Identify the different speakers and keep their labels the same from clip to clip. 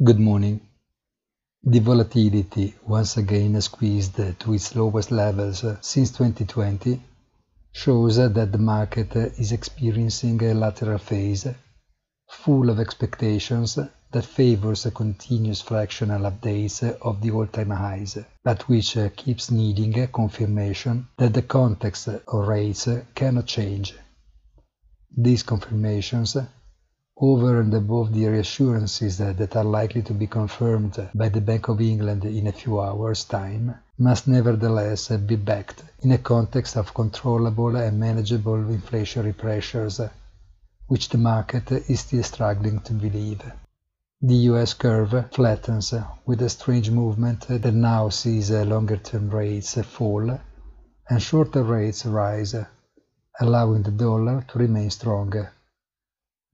Speaker 1: Good morning. The volatility once again squeezed to its lowest levels uh, since 2020 shows that the market uh, is experiencing a lateral phase uh, full of expectations that favors a continuous fractional updates of the all-time highs, but which keeps needing confirmation that the context of rates cannot change. These confirmations over and above the reassurances that are likely to be confirmed by the Bank of England in a few hours' time, must nevertheless be backed in a context of controllable and manageable inflationary pressures, which the market is still struggling to believe. The US curve flattens with a strange movement that now sees longer-term rates fall and shorter rates rise, allowing the dollar to remain strong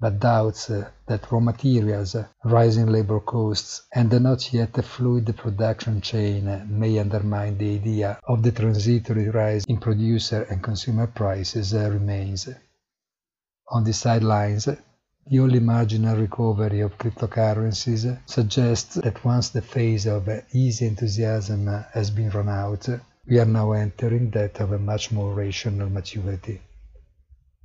Speaker 1: but doubts uh, that raw materials, uh, rising labor costs, and the not yet fluid production chain uh, may undermine the idea of the transitory rise in producer and consumer prices remains. On the sidelines, the only marginal recovery of cryptocurrencies suggests that once the phase of easy enthusiasm has been run out, we are now entering that of a much more rational maturity.